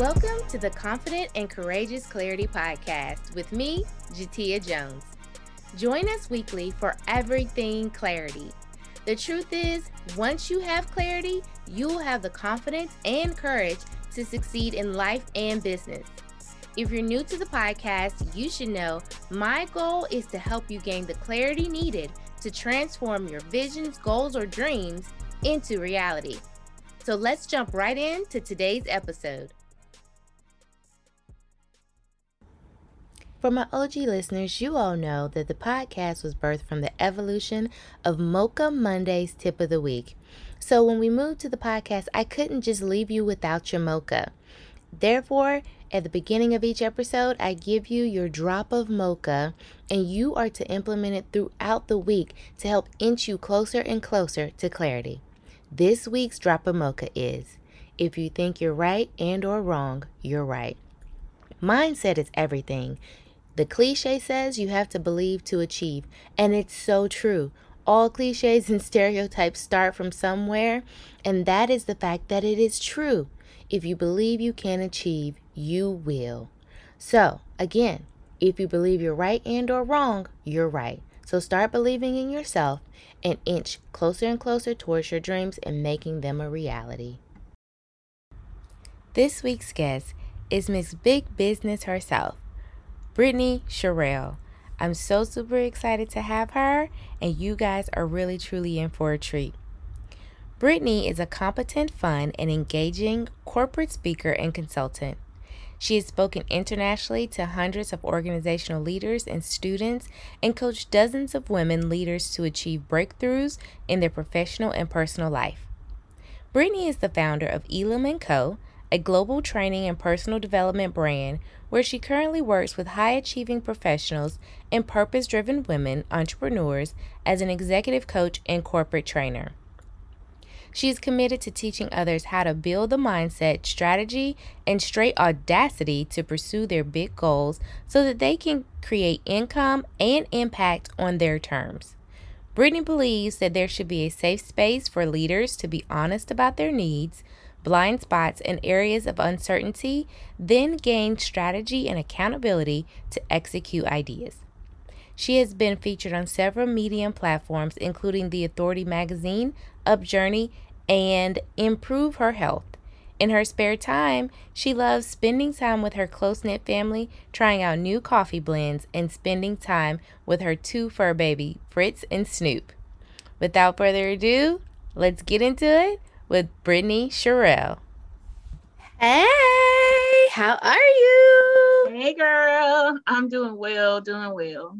Welcome to the Confident and Courageous Clarity Podcast with me, Jatia Jones. Join us weekly for everything clarity. The truth is, once you have clarity, you'll have the confidence and courage to succeed in life and business. If you're new to the podcast, you should know my goal is to help you gain the clarity needed to transform your visions, goals, or dreams into reality. So let's jump right into today's episode. For my OG listeners, you all know that the podcast was birthed from the evolution of Mocha Monday's tip of the week. So when we moved to the podcast, I couldn't just leave you without your mocha. Therefore, at the beginning of each episode, I give you your drop of mocha, and you are to implement it throughout the week to help inch you closer and closer to clarity. This week's drop of mocha is if you think you're right and or wrong, you're right. Mindset is everything. The cliche says you have to believe to achieve, and it's so true. All cliches and stereotypes start from somewhere, and that is the fact that it is true. If you believe you can achieve, you will. So, again, if you believe you're right and or wrong, you're right. So start believing in yourself and inch closer and closer towards your dreams and making them a reality. This week's guest is Miss Big Business herself. Brittany Sherrill. I'm so super excited to have her, and you guys are really truly in for a treat. Brittany is a competent, fun, and engaging corporate speaker and consultant. She has spoken internationally to hundreds of organizational leaders and students and coached dozens of women leaders to achieve breakthroughs in their professional and personal life. Brittany is the founder of Elam & Co., a global training and personal development brand where she currently works with high achieving professionals and purpose driven women entrepreneurs as an executive coach and corporate trainer. She is committed to teaching others how to build the mindset, strategy, and straight audacity to pursue their big goals so that they can create income and impact on their terms. Brittany believes that there should be a safe space for leaders to be honest about their needs, blind spots, and areas of uncertainty, then gain strategy and accountability to execute ideas. She has been featured on several medium platforms, including The Authority Magazine, Upjourney, and Improve Her Health. In her spare time, she loves spending time with her close knit family, trying out new coffee blends, and spending time with her two fur baby, Fritz and Snoop. Without further ado, let's get into it with Brittany Sherrill. Hey, how are you? Hey, girl. I'm doing well, doing well.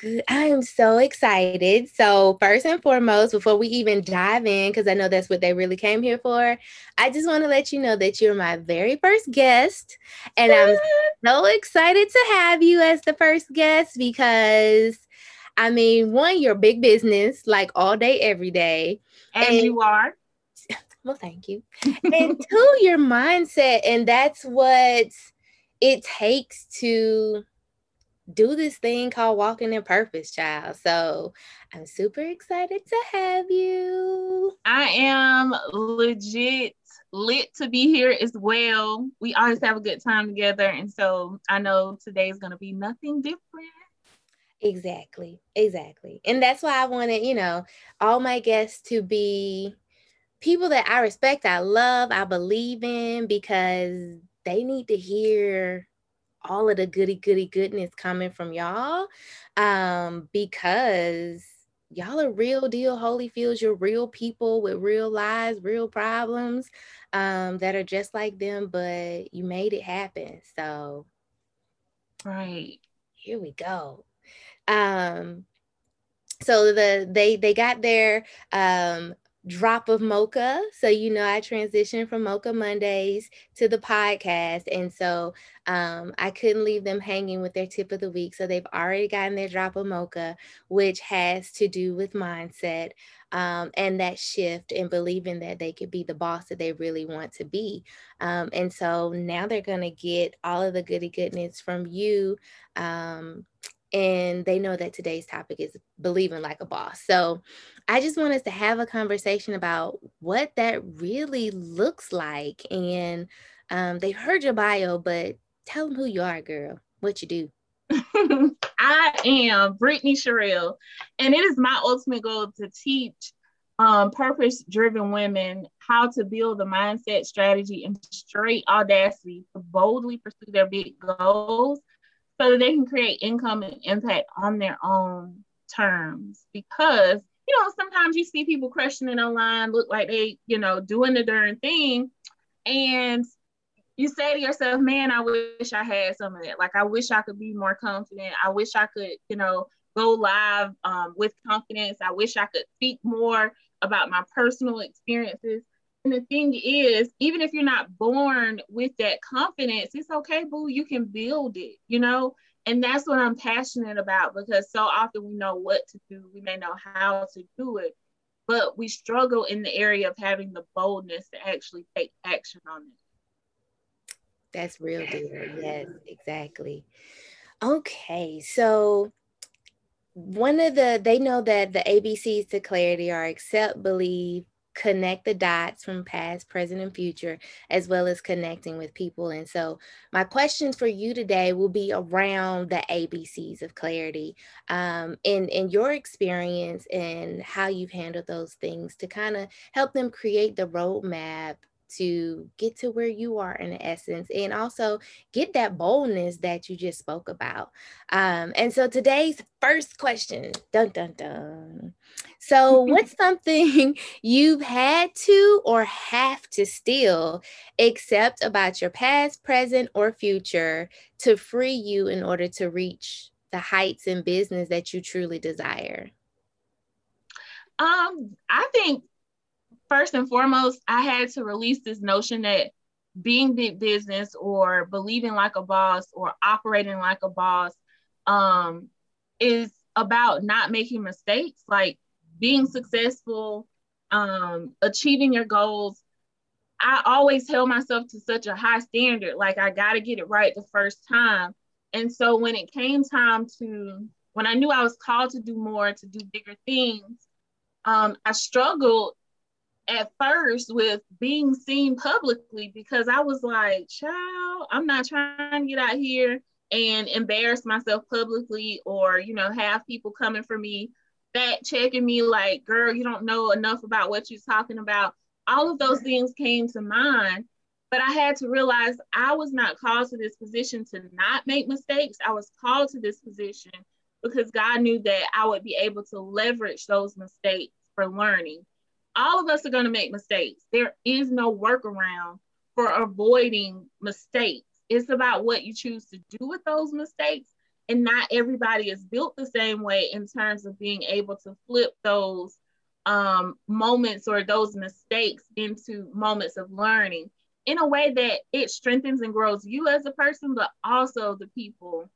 Good. I am so excited. So, first and foremost, before we even dive in, because I know that's what they really came here for, I just want to let you know that you're my very first guest. And I'm so excited to have you as the first guest because, I mean, one, you're big business, like all day, every day. and you are. Well, thank you. and two, your mindset. And that's what it takes to do this thing called walking in purpose, child. So I'm super excited to have you. I am legit lit to be here as well. We always have a good time together. And so I know today is going to be nothing different. Exactly. Exactly. And that's why I wanted, you know, all my guests to be people that I respect, I love, I believe in because they need to hear all of the goody goody goodness coming from y'all um because y'all are real deal Holyfields. You're real people with real lives real problems um that are just like them but you made it happen. So right. here we go. Um so the they they got their um drop of mocha. So, you know, I transitioned from Mocha Mondays to the podcast. And so um, I couldn't leave them hanging with their tip of the week. So they've already gotten their drop of mocha, which has to do with mindset um, and that shift and believing that they could be the boss that they really want to be. Um, and so now they're going to get all of the goody goodness from you. Um, and they know that today's topic is believing like a boss. So I just want us to have a conversation about what that really looks like and Um, they've heard your bio, but tell them who you are, girl. What you do. I am Brittany Sherrill, and it is my ultimate goal to teach um, purpose driven women how to build the mindset, strategy, and straight audacity to boldly pursue their big goals so that they can create income and impact on their own terms. Because, you know, sometimes you see people crushing it online, look like they, you know, doing the darn thing. And you say to yourself, man, I wish I had some of that. Like, I wish I could be more confident. I wish I could, you know, go live um, with confidence. I wish I could speak more about my personal experiences. And the thing is, even if you're not born with that confidence, it's okay, boo. You can build it, you know? And that's what I'm passionate about because so often we know what to do, we may know how to do it, but we struggle in the area of having the boldness to actually take action on it. That's real, dear. Yes, exactly. Okay, so one of the they know that the ABCs to clarity are accept, believe, connect the dots from past, present, and future, as well as connecting with people. And so, my questions for you today will be around the ABCs of clarity, um, in in your experience and how you've handled those things to kind of help them create the roadmap to get to where you are in essence and also get that boldness that you just spoke about. Um, and so today's first question dun dun dun. So, what's something you've had to or have to still accept about your past, present, or future to free you in order to reach the heights in business that you truly desire? Um, I think first and foremost, I had to release this notion that being big business or believing like a boss or operating like a boss um, is about not making mistakes, like being successful, um, achieving your goals. I always held myself to such a high standard, like I got to get it right the first time. And so when it came time to, when I knew I was called to do more, to do bigger things, um, I struggled at first with being seen publicly because I was like, child, I'm not trying to get out here and embarrass myself publicly or, you know, have people coming for me, fact checking me like, girl, you don't know enough about what you're talking about. All of those things came to mind. But I had to realize I was not called to this position to not make mistakes. I was called to this position because God knew that I would be able to leverage those mistakes for learning all of us are going to make mistakes. There is no workaround for avoiding mistakes. It's about what you choose to do with those mistakes. And not everybody is built the same way in terms of being able to flip those um, moments or those mistakes into moments of learning in a way that it strengthens and grows you as a person, but also the people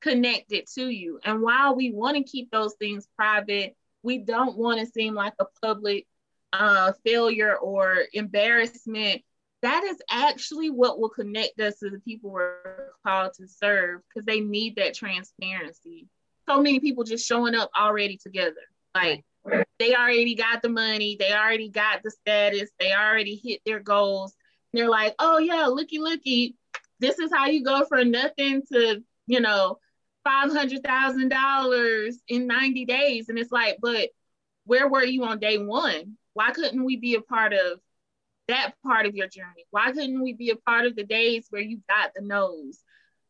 connected to you. And while we want to keep those things private, we don't want to seem like a public uh, failure or embarrassment, that is actually what will connect us to the people we're called to serve because they need that transparency. So many people just showing up already together. Like they already got the money, they already got the status, they already hit their goals. They're like, oh yeah, looky, looky, this is how you go from nothing to, you know, $500,000 in 90 days. And it's like, but where were you on day one? Why couldn't we be a part of that part of your journey? Why couldn't we be a part of the days where you got the nose?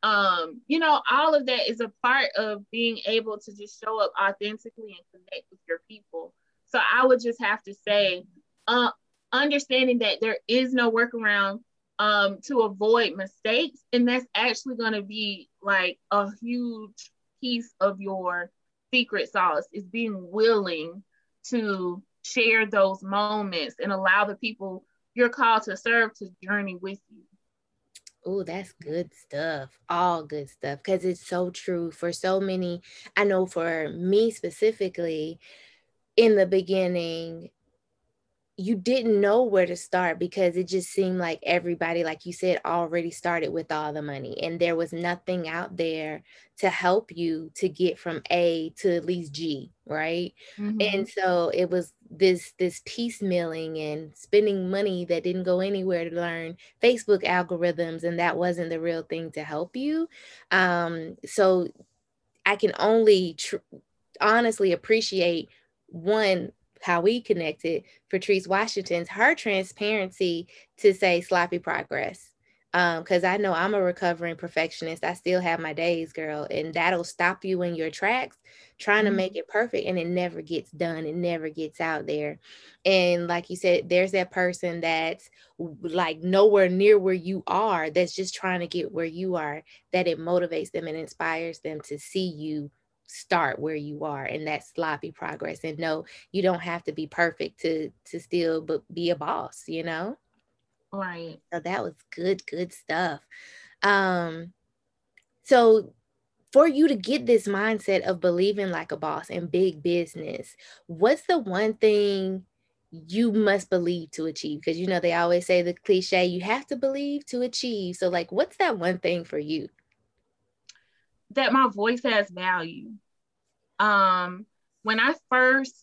Um, you know, all of that is a part of being able to just show up authentically and connect with your people. So I would just have to say, uh, understanding that there is no workaround um, to avoid mistakes, and that's actually going to be like a huge piece of your secret sauce is being willing to share those moments and allow the people you're called to serve to journey with you. Oh, that's good stuff. All good stuff. Because it's so true for so many. I know for me specifically, in the beginning, you didn't know where to start because it just seemed like everybody, like you said, already started with all the money and there was nothing out there to help you to get from A to at least G, right? Mm-hmm. And so it was this this piecemealing and spending money that didn't go anywhere to learn Facebook algorithms and that wasn't the real thing to help you. Um, so I can only tr- honestly appreciate one how we connected Patrice Washington's her transparency to say sloppy progress because um, I know I'm a recovering perfectionist. I still have my days, girl, and that'll stop you in your tracks trying mm-hmm. to make it perfect, and it never gets done. It never gets out there. And like you said, there's that person that's like nowhere near where you are, that's just trying to get where you are. That it motivates them and inspires them to see you start where you are and that sloppy progress and no you don't have to be perfect to to still but be a boss you know Right. So that was good, good stuff. Um, so for you to get this mindset of believing like a boss and big business, what's the one thing you must believe to achieve? Because you know they always say the cliche, you have to believe to achieve. So, like, what's that one thing for you? That my voice has value. Um, when I first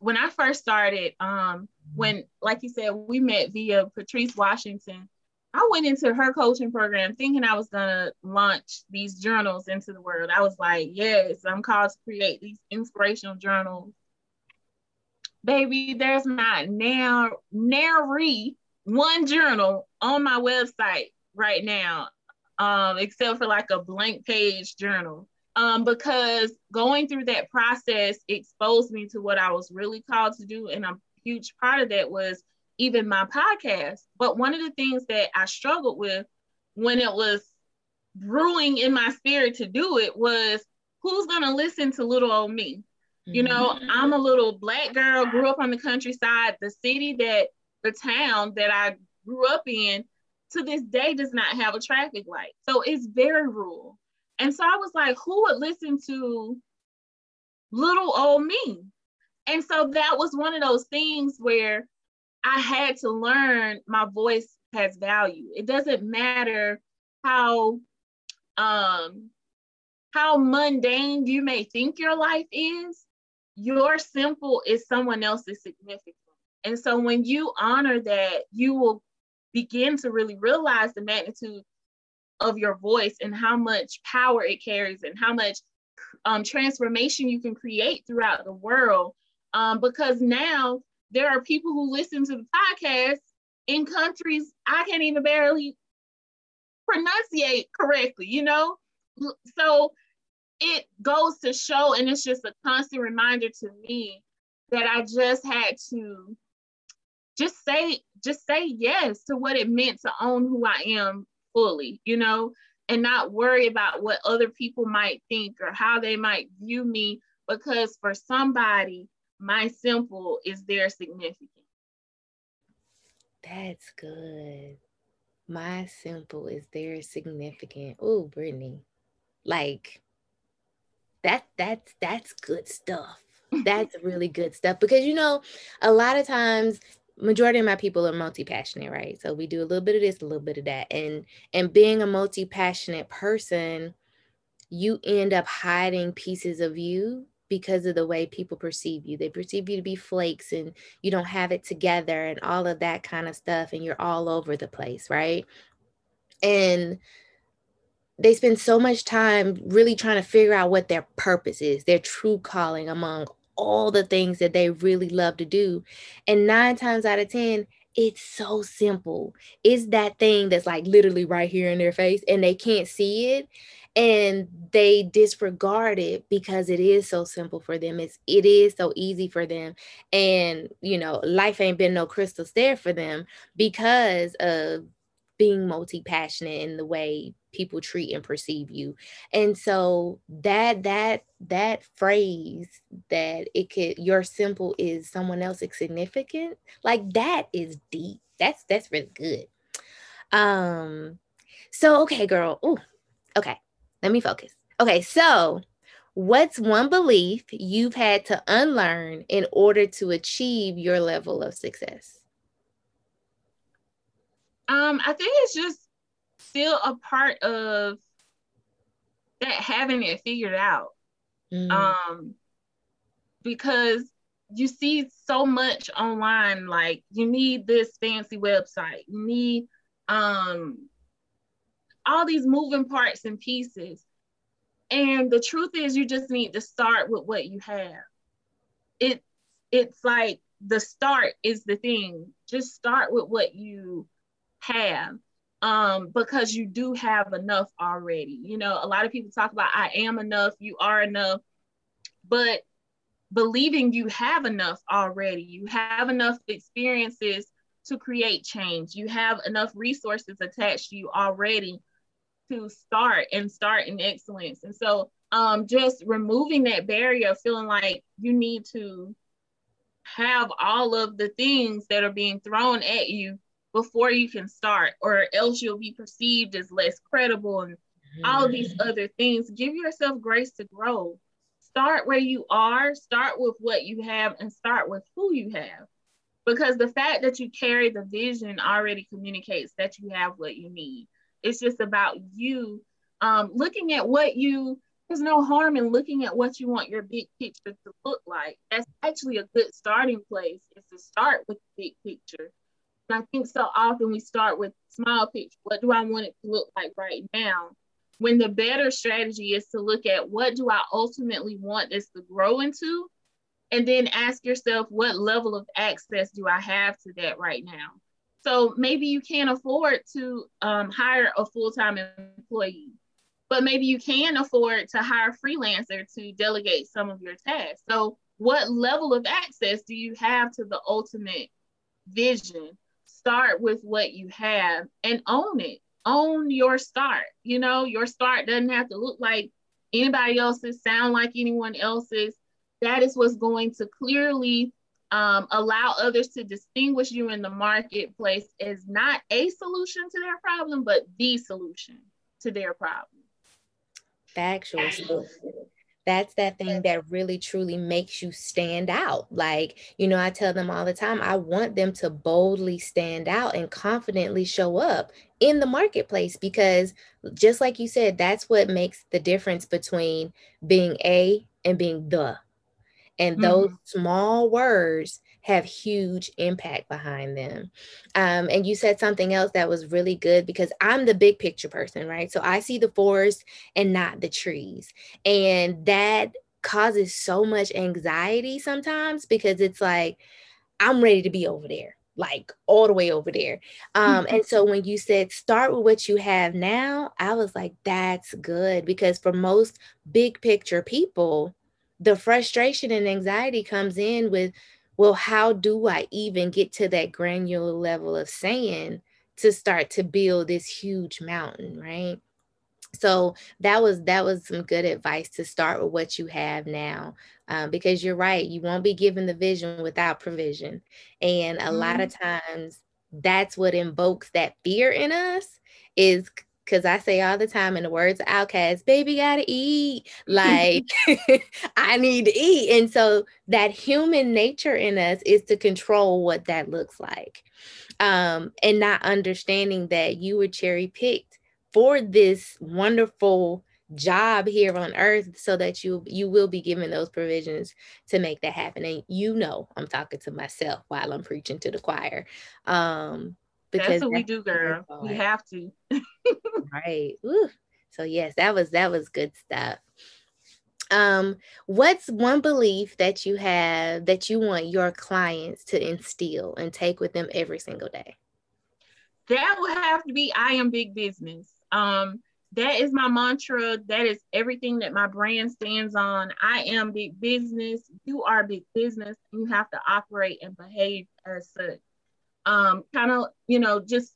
when I first started, um, when like you said, we met via Patrice Washington. I went into her coaching program thinking I was gonna launch these journals into the world. I was like, yes, I'm called to create these inspirational journals. Baby, there's not now nary one journal on my website right now, um, except for like a blank page journal um, because going through that process exposed me to what I was really called to do. And a huge part of that was even my podcast. But one of the things that I struggled with when it was brewing in my spirit to do it was who's going to listen to little old me? You know, mm-hmm. I'm a little black girl, grew up on the countryside. The city that, the town that I grew up in to this day does not have a traffic light. So it's very rural. And so I was like, who would listen to little old me? And so that was one of those things where I had to learn my voice has value. It doesn't matter how um how mundane you may think your life is, your simple is someone else's significant. And so when you honor that, you will begin to really realize the magnitude of your voice and how much power it carries and how much um, transformation you can create throughout the world. Um, because now there are people who listen to the podcast in countries I can't even barely pronunciate correctly, you know? So it goes to show, and it's just a constant reminder to me that I just had to just say, just say yes to what it meant to own who I am fully, you know, and not worry about what other people might think or how they might view me because for somebody, my simple is their significant. That's good. My simple is their significant. Oh, Brittany. Like that that's that's good stuff. That's really good stuff because you know, a lot of times majority of my people are multi-passionate right so we do a little bit of this a little bit of that and and being a multi-passionate person you end up hiding pieces of you because of the way people perceive you they perceive you to be flakes and you don't have it together and all of that kind of stuff and you're all over the place right and they spend so much time really trying to figure out what their purpose is, their true calling among all the things that they really love to do. And nine times out of 10, it's so simple. It's that thing that's like literally right here in their face and they can't see it and they disregard it because it is so simple for them it's it is so easy for them and you know life ain't been no crystal stair for them because of being multi-passionate in the way people treat and perceive you. And so that that that phrase that it could your simple is someone else's significant like that is deep. That's that's really good. Um so okay girl. Oh okay. Let me focus. Okay so what's one belief you've had to unlearn in order to achieve your level of success? Um, I think it's just still a part of that having it figured out. Mm. Um, because you see so much online like you need this fancy website you need um all these moving parts and pieces and the truth is you just need to start with what you have it it's like the start is the thing just start with what you have um because you do have enough already you know a lot of people talk about i am enough you are enough but believing you have enough already. You have enough experiences to create change. You have enough resources attached to you already to start and start in excellence. And so um, just removing that barrier, feeling like you need to have all of the things that are being thrown at you before you can start, or else you'll be perceived as less credible and mm-hmm. all these other things. Give yourself grace to grow start where you are, start with what you have, and start with who you have. Because the fact that you carry the vision already communicates that you have what you need. It's just about you um, looking at what you, there's no harm in looking at what you want your big picture to look like. That's actually a good starting place, is to start with the big picture. And I think so often we start with small picture. What do I want it to look like right now? when the better strategy is to look at what do I ultimately want this to grow into, and then ask yourself what level of access do I have to that right now. So maybe you can't afford to um, hire a full time employee, but maybe you can afford to hire a freelancer to delegate some of your tasks. So, what level of access do you have to the ultimate vision? Start with what you have and own it own your start. You know, your start doesn't have to look like anybody else's, sound like anyone else's. That is what's going to clearly um, allow others to distinguish you in the marketplace as not a solution to their problem, but the solution to their problem. Factual. Factual that's that thing that really truly makes you stand out. Like, you know, I tell them all the time, I want them to boldly stand out and confidently show up in the marketplace because, just like you said, that's what makes the difference between being a and being the. And those mm-hmm. small words have huge impact behind them. Um, and you said something else that was really good because I'm the big picture person, right? So I see the forest and not the trees. And that causes so much anxiety sometimes because it's like, I'm ready to be over there like all the way over there. Um, and so when you said start with what you have now, I was like, that's good because for most big picture people, the frustration and anxiety comes in with well, how do I even get to that granular level of saying to start to build this huge mountain, right? So that was that was some good advice to start with what you have now, um, because you're right. You won't be given the vision without provision, and a mm-hmm. lot of times that's what invokes that fear in us is because I say all the time in the words of Outkast, baby gotta eat. Like I need to eat. And so that human nature in us is to control what that looks like. Um, and not understanding that you were cherry picked for this wonderful job here on earth so that you you will be given those provisions to make that happen and you know i'm talking to myself while i'm preaching to the choir um because that's what we do, girl. We have to. right. Ooh. So yes, that was that was good stuff. Um, what's one belief that you have that you want your clients to instill and take with them every single day? That would have to be I am big business. Um, that is my mantra. That is everything that my brand stands on. I am big business. You are big business. You have to operate and behave as such um, kind of, you know, just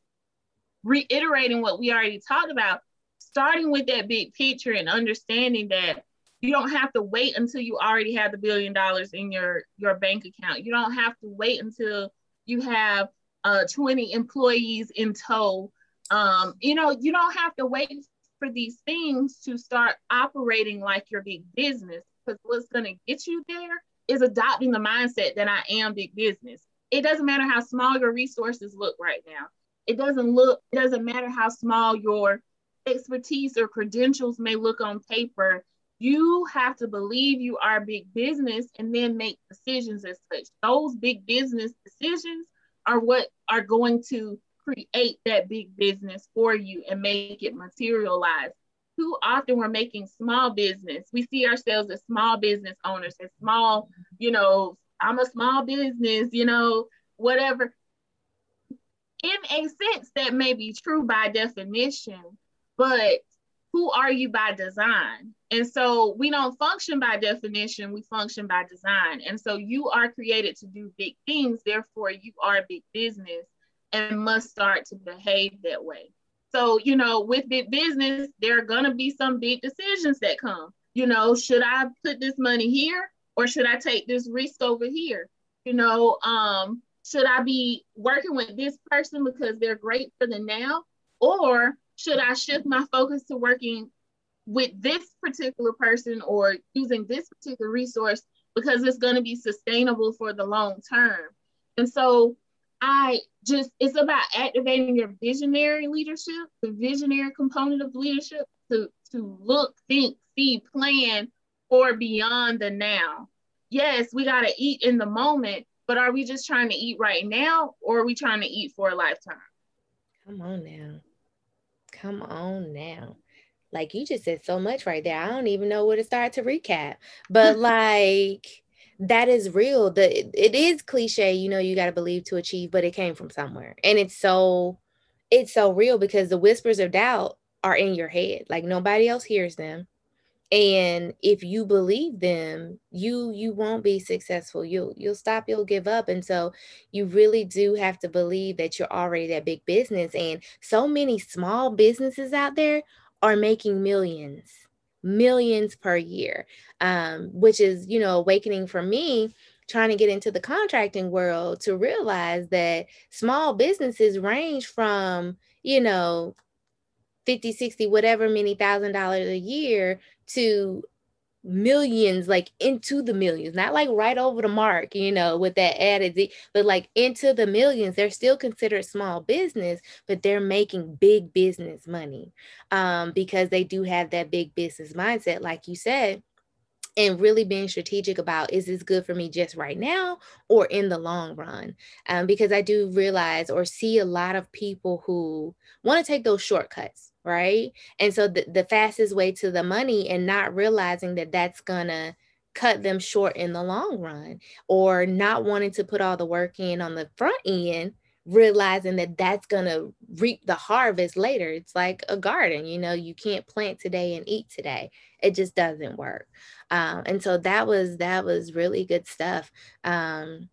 reiterating what we already talked about, starting with that big picture and understanding that you don't have to wait until you already have the billion dollars in your your bank account. You don't have to wait until you have uh, 20 employees in tow. Um, you know, you don't have to wait for these things to start operating like your big business because what's going to get you there is adopting the mindset that I am big business it doesn't matter how small your resources look right now. It doesn't look, it doesn't matter how small your expertise or credentials may look on paper. You have to believe you are big business and then make decisions as such. Those big business decisions are what are going to create that big business for you and make it materialize. Too often we're making small business. We see ourselves as small business owners, as small, you know, I'm a small business, you know, whatever. In a sense, that may be true by definition, but who are you by design? And so we don't function by definition, we function by design. And so you are created to do big things, therefore, you are a big business and must start to behave that way. So, you know, with big business, there are going to be some big decisions that come. You know, should I put this money here or should I take this risk over here? You know, um, should I be working with this person because they're great for the now? Or should I shift my focus to working with this particular person or using this particular resource because it's going to be sustainable for the long term? And so I just, it's about activating your visionary leadership, the visionary component of leadership to, to look, think, see, plan for beyond the now. Yes, we got to eat in the moment, but are we just trying to eat right now or are we trying to eat for a lifetime? Come on now. Come on now. Like you just said so much right there. I don't even know where to start to recap. But like that is real. The it is cliche, you know, you got to believe to achieve, but it came from somewhere. And it's so it's so real because the whispers of doubt are in your head. Like nobody else hears them and if you believe them you you won't be successful. You'll you'll stop you'll give up. And so you really do have to believe that you're already that big business. And so many small businesses out there are making millions millions per year um, which is you know awakening for me trying to get into the contracting world to realize that small businesses range from you know 50 60 whatever many thousand dollars a year to millions like into the millions not like right over the mark you know with that added but like into the millions they're still considered small business but they're making big business money um, because they do have that big business mindset like you said and really being strategic about is this good for me just right now or in the long run um, because i do realize or see a lot of people who want to take those shortcuts right? And so the, the fastest way to the money and not realizing that that's gonna cut them short in the long run or not wanting to put all the work in on the front end realizing that that's going to reap the harvest later it's like a garden you know you can't plant today and eat today it just doesn't work um, and so that was that was really good stuff um,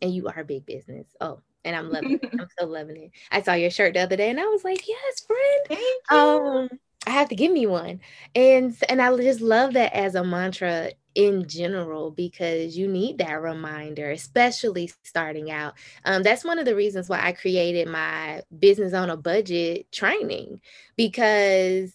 and you are big business oh and I'm loving it. I'm so loving it. I saw your shirt the other day and I was like, yes, friend. Um, I have to give me one. And and I just love that as a mantra in general because you need that reminder, especially starting out. Um, that's one of the reasons why I created my business on a budget training because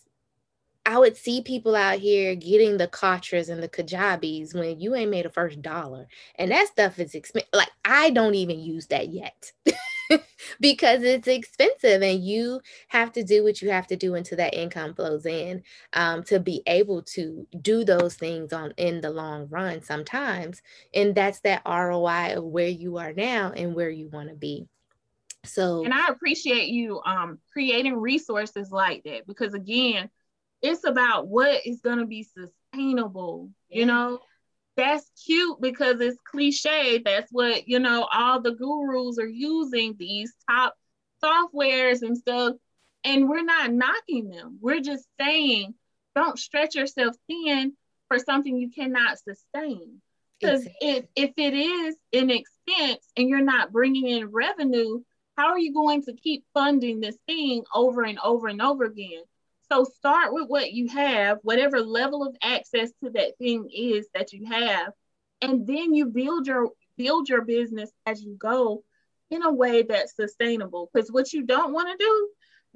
I would see people out here getting the Kartras and the Kajabis when you ain't made a first dollar. And that stuff is expensive. Like, I don't even use that yet because it's expensive and you have to do what you have to do until that income flows in um, to be able to do those things on in the long run sometimes. And that's that ROI of where you are now and where you want to be. So, and I appreciate you um, creating resources like that because, again, it's about what is going to be sustainable yeah. you know that's cute because it's cliche. That's what you know all the gurus are using these top softwares and stuff. And we're not knocking them. We're just saying don't stretch yourself thin for something you cannot sustain. Because exactly. if, if it is an expense and you're not bringing in revenue how are you going to keep funding this thing over and over and over again so start with what you have, whatever level of access to that thing is that you have, and then you build your build your business as you go in a way that's sustainable. Because what you don't want to do,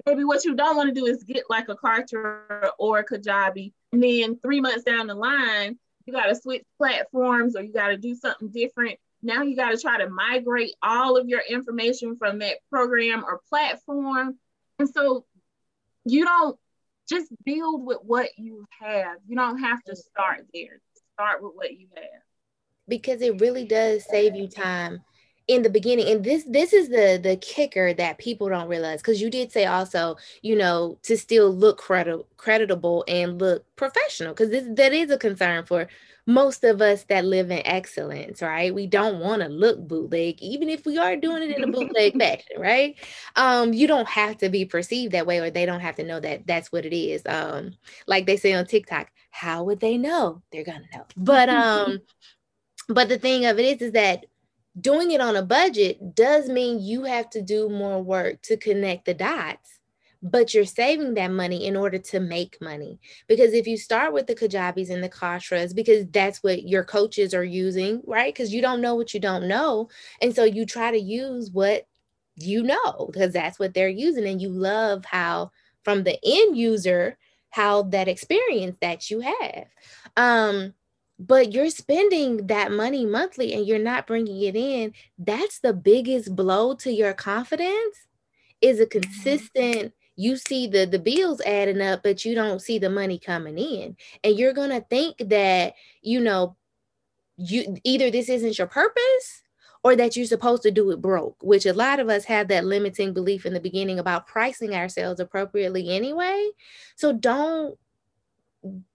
maybe what you don't want to do is get like a Kartra or a Kajabi, and then three months down the line, you got to switch platforms or you got to do something different. Now you got to try to migrate all of your information from that program or platform. And so you don't just build with what you have. You don't have to start there. Start with what you have. Because it really does save you time in the beginning and this this is the the kicker that people don't realize because you did say also you know to still look credi- creditable and look professional because that is a concern for most of us that live in excellence right? We don't want to look bootleg even if we are doing it in a bootleg fashion right? Um you don't have to be perceived that way or they don't have to know that that's what it is. Um like they say on tiktok how would they know? They're gonna know. But um but the thing of it is is that doing it on a budget does mean you have to do more work to connect the dots but you're saving that money in order to make money. Because if you start with the kajabis and the Kartras because that's what your coaches are using right? Because you don't know what you don't know. And so you try to use what you know because that's what they're using. And you love how from the end user how that experience that you have. Um but you're spending that money monthly and you're not bringing it in. That's the biggest blow to your confidence is a mm-hmm. consistent you see the the bills adding up but you don't see the money coming in and you're going to think that you know you either this isn't your purpose or that you're supposed to do it broke which a lot of us have that limiting belief in the beginning about pricing ourselves appropriately anyway so don't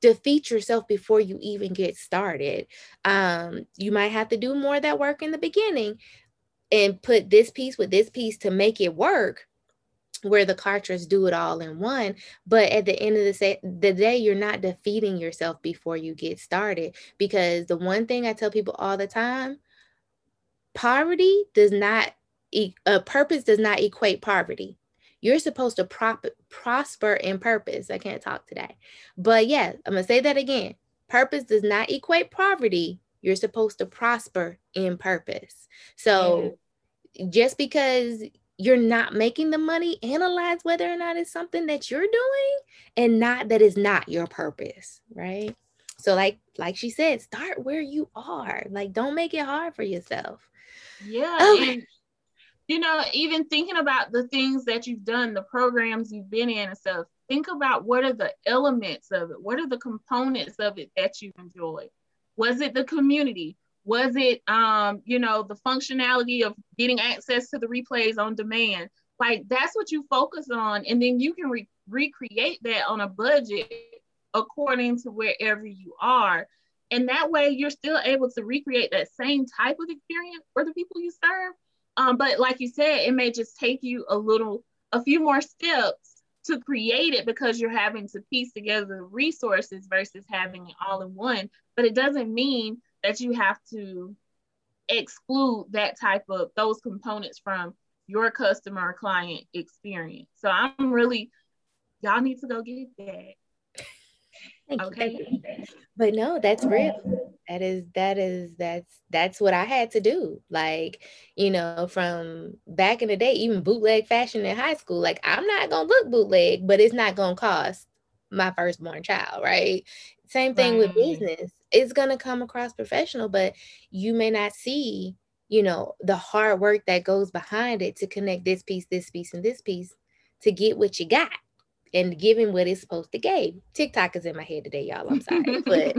defeat yourself before you even get started. Um, you might have to do more of that work in the beginning and put this piece with this piece to make it work where the Kartras do it all in one but at the end of the, say, the day you're not defeating yourself before you get started because the one thing i tell people all the time poverty does not a uh, purpose does not equate poverty you're supposed to prop, prosper in purpose. I can't talk today. But yeah, I'm to say that again. Purpose does not equate poverty. You're supposed to prosper in purpose. So mm. just because you're not making the money, analyze whether or not it's something that you're doing and not that is not your purpose, right? So like like she said, start where you are. Like don't make it hard for yourself. Yeah. Okay. And you know, even thinking about the things that you've done, the programs you've been in and stuff, think about what are the elements of it? What are the components of it that you enjoy? Was it the community? Was it, um, you know, the functionality of getting access to the replays on demand? Like that's what you focus on, and then you can re- recreate that on a budget according to wherever you are. And that way, you're still able to recreate that same type of experience for the people you serve, um, but like you said, it may just take you a little, a few more steps to create it because you're having to piece together the resources versus having it all in one. But it doesn't mean that you have to exclude that type of those components from your customer or client experience. So I'm really, y'all need to go get that. Thank okay. You. But no, that's real. That is that is that's that's what I had to do. Like, you know, from back in the day, even bootleg fashion in high school, like I'm not gonna look bootleg, but it's not gonna cost my firstborn child, right? Same thing right. with business. It's gonna come across professional, but you may not see, you know, the hard work that goes behind it to connect this piece, this piece, and this piece to get what you got and giving what it's supposed to give. TikTok is in my head today, y'all. I'm sorry. but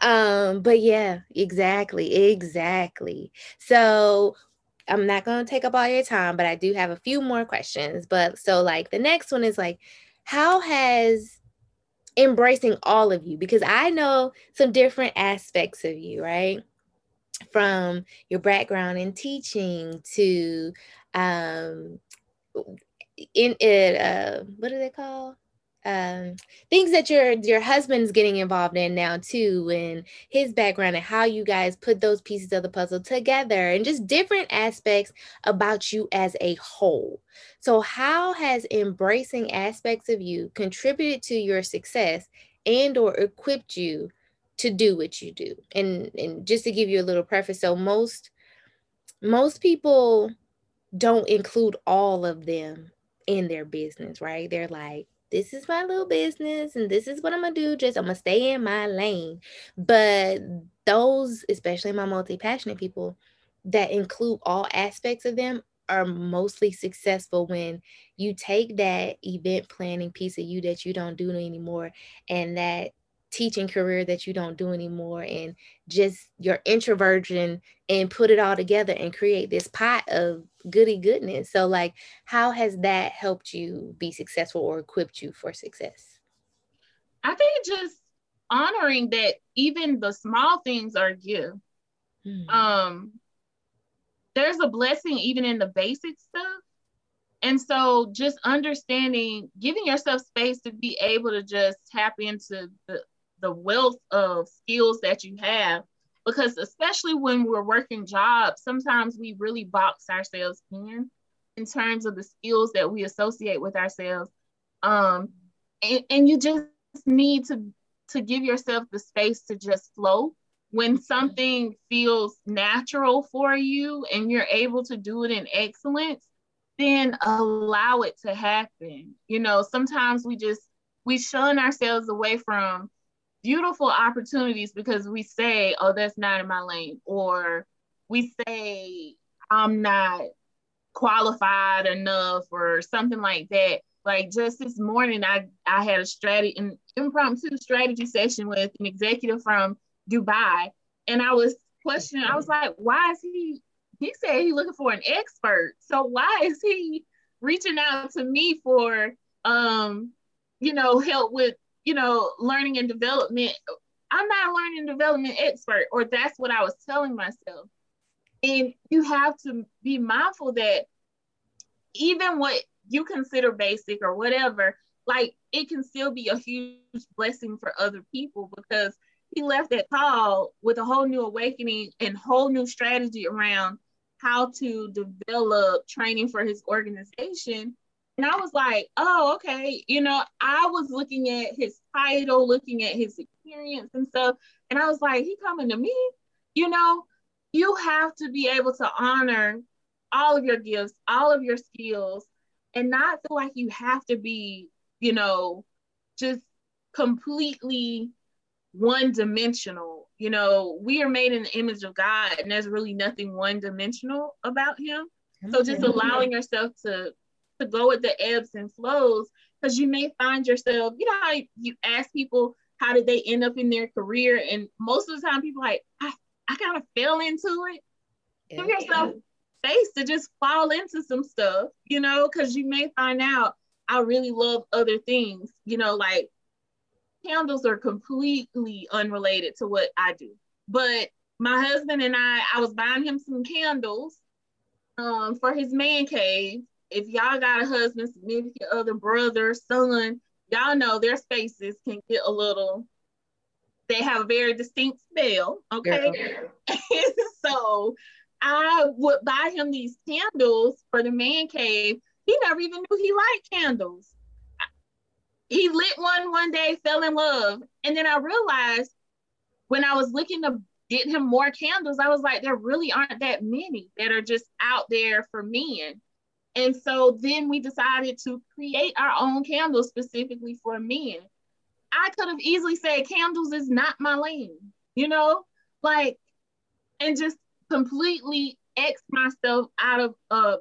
um, but yeah, exactly, exactly. So I'm not gonna take up all your time, but I do have a few more questions. But so like the next one is like, how has embracing all of you because I know some different aspects of you, right? From your background in teaching to um in it uh what do they call um things that your your husband's getting involved in now too and his background and how you guys put those pieces of the puzzle together and just different aspects about you as a whole so how has embracing aspects of you contributed to your success and or equipped you to do what you do and and just to give you a little preface so most most people don't include all of them in their business, right? They're like, this is my little business and this is what I'm gonna do. Just I'm gonna stay in my lane. But those, especially my multi passionate people that include all aspects of them, are mostly successful when you take that event planning piece of you that you don't do anymore and that teaching career that you don't do anymore and just your introversion and put it all together and create this pot of goody goodness. So like how has that helped you be successful or equipped you for success? I think just honoring that even the small things are gift. Mm-hmm. Um there's a blessing even in the basic stuff. And so just understanding, giving yourself space to be able to just tap into the, the wealth of skills that you have. Because especially when we're working jobs sometimes we really box ourselves in in terms of the skills that we associate with ourselves. Um and, and you just need to to give yourself the space to just flow. When something feels natural for you and you're able to do it in excellence then allow it to happen. You know sometimes we just we shun ourselves away from beautiful opportunities because we say, oh, that's not in my lane, or we say, I'm not qualified enough, or something like that. Like just this morning, I, I had a strategy, an impromptu strategy session with an executive from Dubai. And I was questioning, I was like, why is he, he said he's looking for an expert. So why is he reaching out to me for, um, you know, help with you know, learning and development. I'm not a learning development expert, or that's what I was telling myself. And you have to be mindful that even what you consider basic or whatever, like it can still be a huge blessing for other people because he left that call with a whole new awakening and whole new strategy around how to develop training for his organization and I was like, oh, okay. You know, I was looking at his title, looking at his experience and stuff. And I was like, he coming to me, you know, you have to be able to honor all of your gifts, all of your skills, and not feel like you have to be, you know, just completely one dimensional. You know, we are made in the image of God, and there's really nothing one dimensional about Him. So just allowing yourself to to go with the ebbs and flows because you may find yourself, you know, how you ask people how did they end up in their career, and most of the time people like, I, I kind of fell into it. Give yourself space to just fall into some stuff, you know, because you may find out I really love other things, you know, like candles are completely unrelated to what I do. But my husband and I, I was buying him some candles um, for his man cave if y'all got a husband, significant other, brother, son, y'all know their spaces can get a little, they have a very distinct smell. Okay. Yeah. so I would buy him these candles for the man cave. He never even knew he liked candles. He lit one one day, fell in love. And then I realized when I was looking to get him more candles, I was like, there really aren't that many that are just out there for men. And so then we decided to create our own candles specifically for men. I could have easily said candles is not my lane, you know, like, and just completely X myself out of a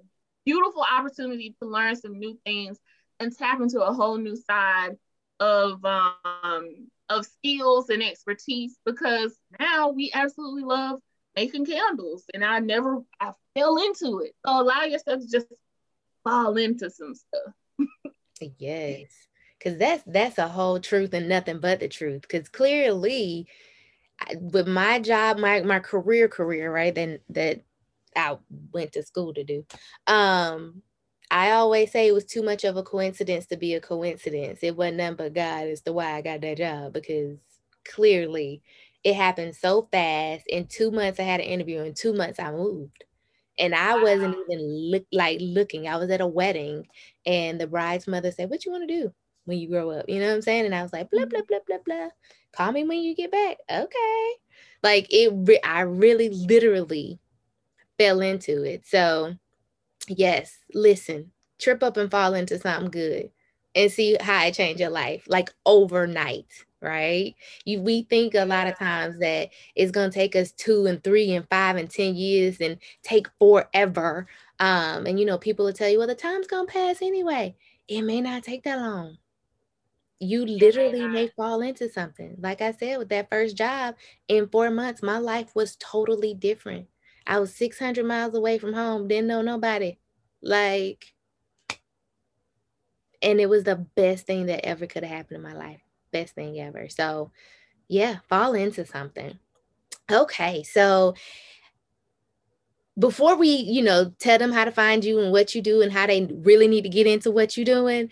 beautiful opportunity to learn some new things and tap into a whole new side of um of skills and expertise because now we absolutely love making candles and I never I fell into it. So allow yourself to just fall into some stuff. yes. Cause that's that's a whole truth and nothing but the truth. Cause clearly with my job, my my career career, right? Then that I went to school to do. Um, I always say it was too much of a coincidence to be a coincidence. It wasn't nothing but God as to why I got that job because clearly it happened so fast. In two months, I had an interview. In two months, I moved and I wasn't even look, like looking. I was at a wedding, and the bride's mother said, "What you want to do when you grow up?" You know what I'm saying? And I was like, "Blah blah mm-hmm. blah blah blah." Call me when you get back. Okay. Like it, re- I really, literally fell into it. So, yes, listen, trip up and fall into something good, and see how it changed your life, like overnight right? You we think a lot of times that it's gonna take us two and three and five and ten years and take forever Um, and you know, people will tell you, well, the time's gonna pass anyway. It may not take that long. You literally may fall into something. Like I said, with that first job, in four months, my life was totally different. I was 600 miles away from home, didn't know nobody. Like, and it was the best thing that ever could have happened in my life. Best thing ever. So, yeah, fall into something. Okay, so before we, you know, tell them how to find you and what you do and how they really need to get into what you're doing,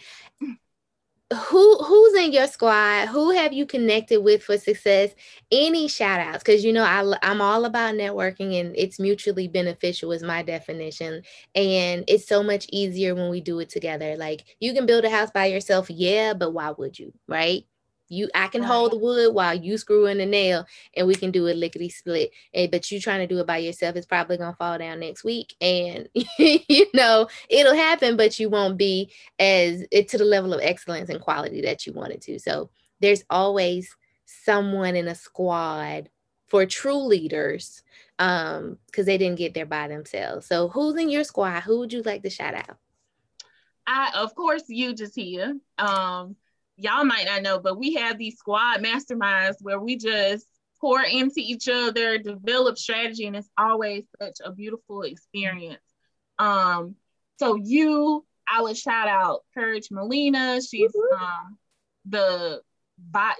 who who's in your squad? Who have you connected with for success? Any shout outs because you know I, i'm all about networking and it's mutually beneficial is my definition. And it's so much easier when we do it together. Like you can build a house by yourself yeah but why would you right you I can hold the wood while you screw in the nail and we can do a lickety split. And but you trying to do it by yourself, it's probably gonna fall down next week. And you know, it'll happen, but you won't be as it to the level of excellence and quality that you wanted to. So there's always someone in a squad for true leaders um because they didn't get there by themselves. So who's in your squad? Who would you like to shout out? I of course you Jatia. Um y'all might not know, but we have these squad masterminds where we just pour into each other, develop strategy, and it's always such a beautiful experience. Um, so you, I would shout out Courage Molina. She's mm-hmm. um the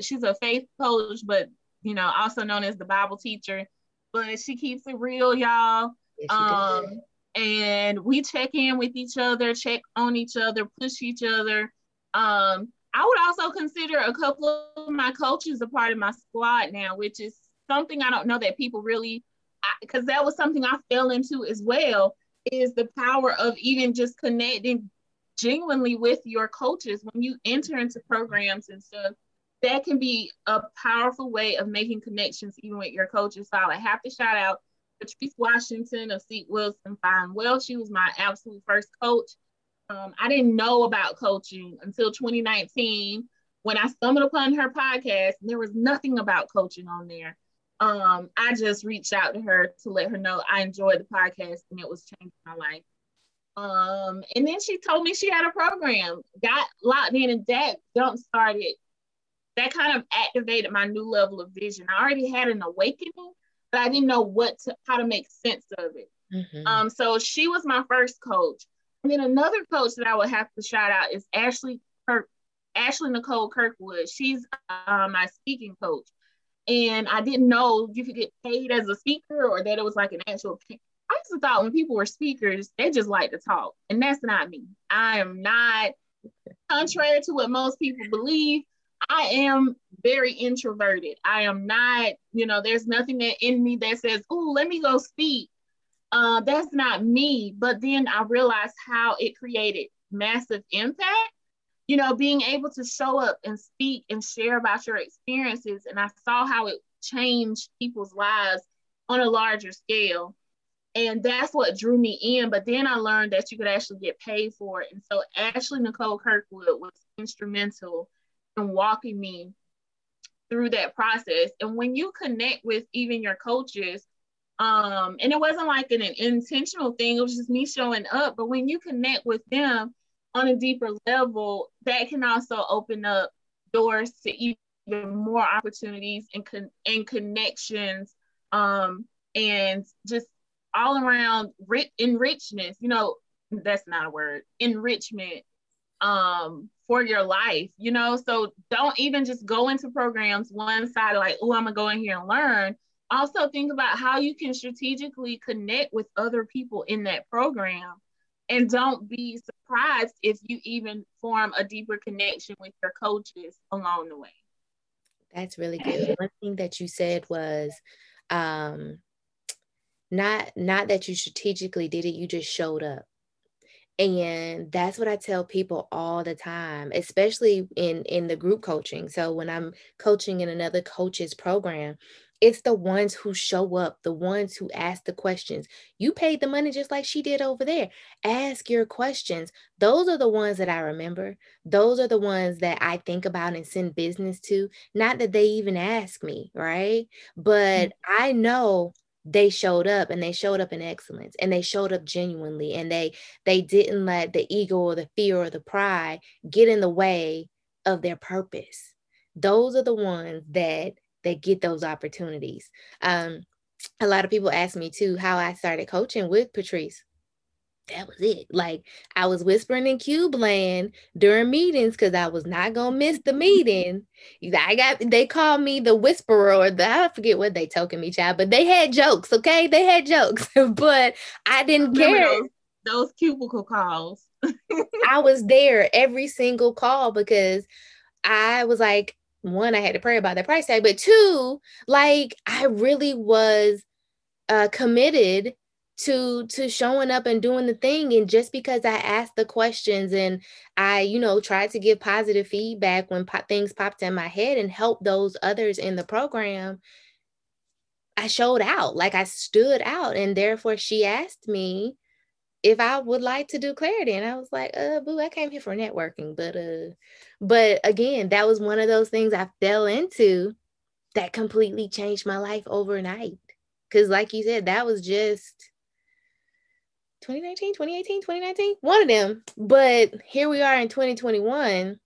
she's a faith coach, but you know, also known as the Bible teacher. But she keeps it real, y'all. Yes, um, and we check in with each other, check on each other, push each other. Um, I would also consider a couple of my coaches a part of my squad now, which is something I don't know that people really, because that was something I fell into as well, is the power of even just connecting genuinely with your coaches when you enter into programs and stuff. That can be a powerful way of making connections even with your coaches. So I have to shout out Patrice Washington of Seek Wisdom Find Wealth. She was my absolute first coach. Um, I didn't know about coaching until 2019 when I stumbled upon her podcast and there was nothing about coaching on there. Um, I just reached out to her to let her know I enjoyed the podcast and it was changing my life. Um, and then she told me she had a program, got locked in, and that jump started. That kind of activated my new level of vision. I already had an awakening, but I didn't know what to how to make sense of it. Mm-hmm. Um, so she was my first coach. And then another coach that I would have to shout out is Ashley Kirk, Ashley Nicole Kirkwood. She's uh, my speaking coach. And I didn't know you could get paid as a speaker or that it was like an actual. I used to thought when people were speakers, they just like to talk. And that's not me. I am not, contrary to what most people believe, I am very introverted. I am not, you know, there's nothing that in me that says, oh, let me go speak uh, that's not me. But then I realized how it created massive impact. You know, being able to show up and speak and share about your experiences. And I saw how it changed people's lives on a larger scale. And that's what drew me in. But then I learned that you could actually get paid for it. And so Ashley Nicole Kirkwood was instrumental in walking me through that process. And when you connect with even your coaches, um, and it wasn't like an, an intentional thing, it was just me showing up. But when you connect with them on a deeper level, that can also open up doors to even more opportunities and con- and connections um, and just all around rich enrichment. You know, that's not a word. Enrichment um for your life, you know. So don't even just go into programs one side like, oh, I'm gonna go in here and learn also think about how you can strategically connect with other people in that program and don't be surprised if you even form a deeper connection with your coaches along the way. That's really good. One thing that you said was um not not that you strategically did it you just showed up. And that's what i tell people all the time especially in in the group coaching. So when i'm coaching in another coach's program it's the ones who show up, the ones who ask the questions. You paid the money just like she did over there. Ask your questions. Those are the ones that I remember. Those are the ones that I think about and send business to. Not that they even ask me, right? But mm-hmm. I know they showed up and they showed up in excellence and they showed up genuinely and they they didn't let the ego or the fear or the pride get in the way of their purpose those are the ones that that get those opportunities um a lot of people ask me too how i started coaching with patrice that was it. Like I was whispering in cube land during meetings because I was not gonna miss the meeting. I got they called me the whisperer or the I forget what they token me, child, but they had jokes, okay? They had jokes, but I didn't care. Those, those cubicle calls. I was there every single call because I was like, one, I had to pray about that price tag, but two, like I really was uh committed to to showing up and doing the thing and just because i asked the questions and i you know tried to give positive feedback when po- things popped in my head and help those others in the program i showed out like i stood out and therefore she asked me if i would like to do clarity and i was like uh boo i came here for networking but uh but again that was one of those things i fell into that completely changed my life overnight because like you said that was just 2019, 2018, 2019, one of them. But here we are in 2021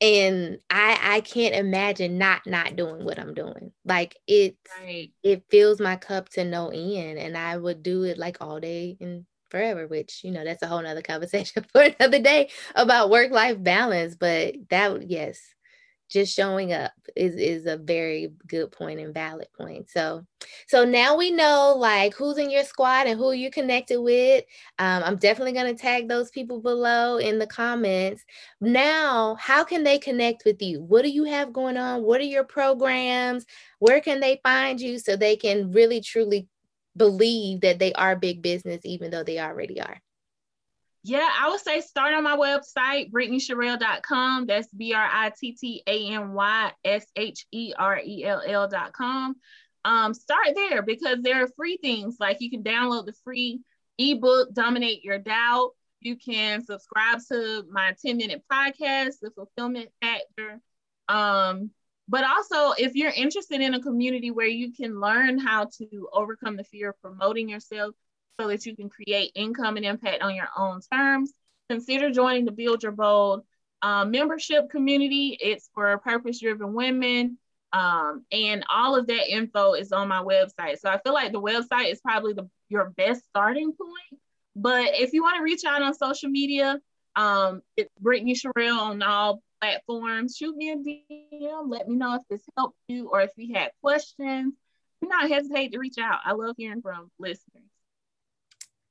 and I I can't imagine not not doing what I'm doing. Like it right. it fills my cup to no end and I would do it like all day and forever, which you know that's a whole nother conversation for another day about work-life balance. But that yes, just showing up is is a very good point and valid point. So so now we know like who's in your squad and who you're connected with. Um, i'm definitely going to tag those people below in the comments. Now how can they connect with you? What do you have going on? What are your programs? Where can they find you so they can really truly believe that they are big business even though they already are yeah, I would say start on my website, BrittanySherrell.com. That's B R I T T A N Y S H E R E L L.com. Um, start there because there are free things like you can download the free ebook, Dominate Your Doubt. You can subscribe to my 10 minute podcast, The Fulfillment Factor. Um, but also, if you're interested in a community where you can learn how to overcome the fear of promoting yourself, so that you can create income and impact on your own terms. Consider joining the Build Your Bold um, membership community. It's for purpose driven women. Um, and all of that info is on my website. So I feel like the website is probably the, your best starting point. But if you want to reach out on social media, um, it's Brittany Sherrell on all platforms. Shoot me a DM. Let me know if this helped you or if you had questions. Do not hesitate to reach out. I love hearing from listeners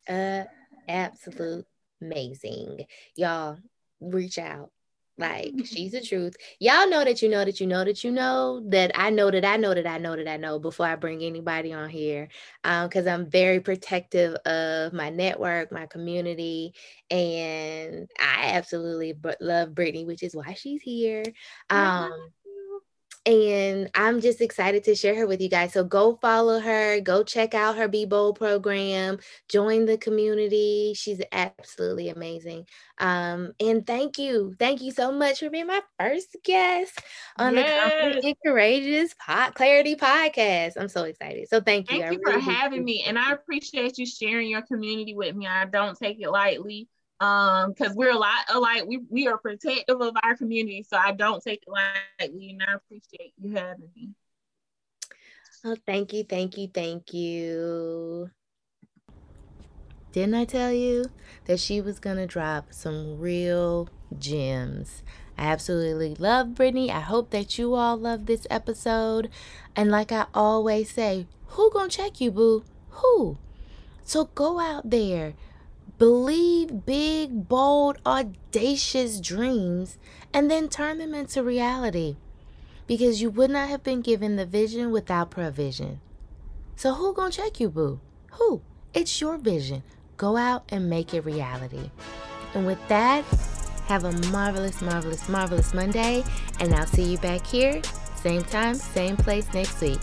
uh, absolute amazing. Y'all reach out. Like she's the truth. Y'all know that you know that you know that you know that I know that I know that I know that I know before I bring anybody on here. Um, because I'm very protective of my network, my community, and I absolutely love Brittany, which is why she's here. Um, and I'm just excited to share her with you guys. So go follow her, go check out her Be Bold program, join the community. She's absolutely amazing. Um, and thank you, thank you so much for being my first guest on yes. the Confident and Courageous Pod Clarity Podcast. I'm so excited. So thank you. Thank you really for having me, and I appreciate you sharing your community with me. I don't take it lightly um because we're a lot alike we, we are protective of our community so i don't take it lightly and i appreciate you having me oh thank you thank you thank you didn't i tell you that she was gonna drop some real gems I absolutely love Brittany. I hope that you all love this episode. And like I always say, who gonna check you, boo? Who? So go out there, Believe big, bold, audacious dreams and then turn them into reality because you would not have been given the vision without provision. So who going to check you, boo? Who? It's your vision. Go out and make it reality. And with that, have a marvelous, marvelous, marvelous Monday. And I'll see you back here, same time, same place next week.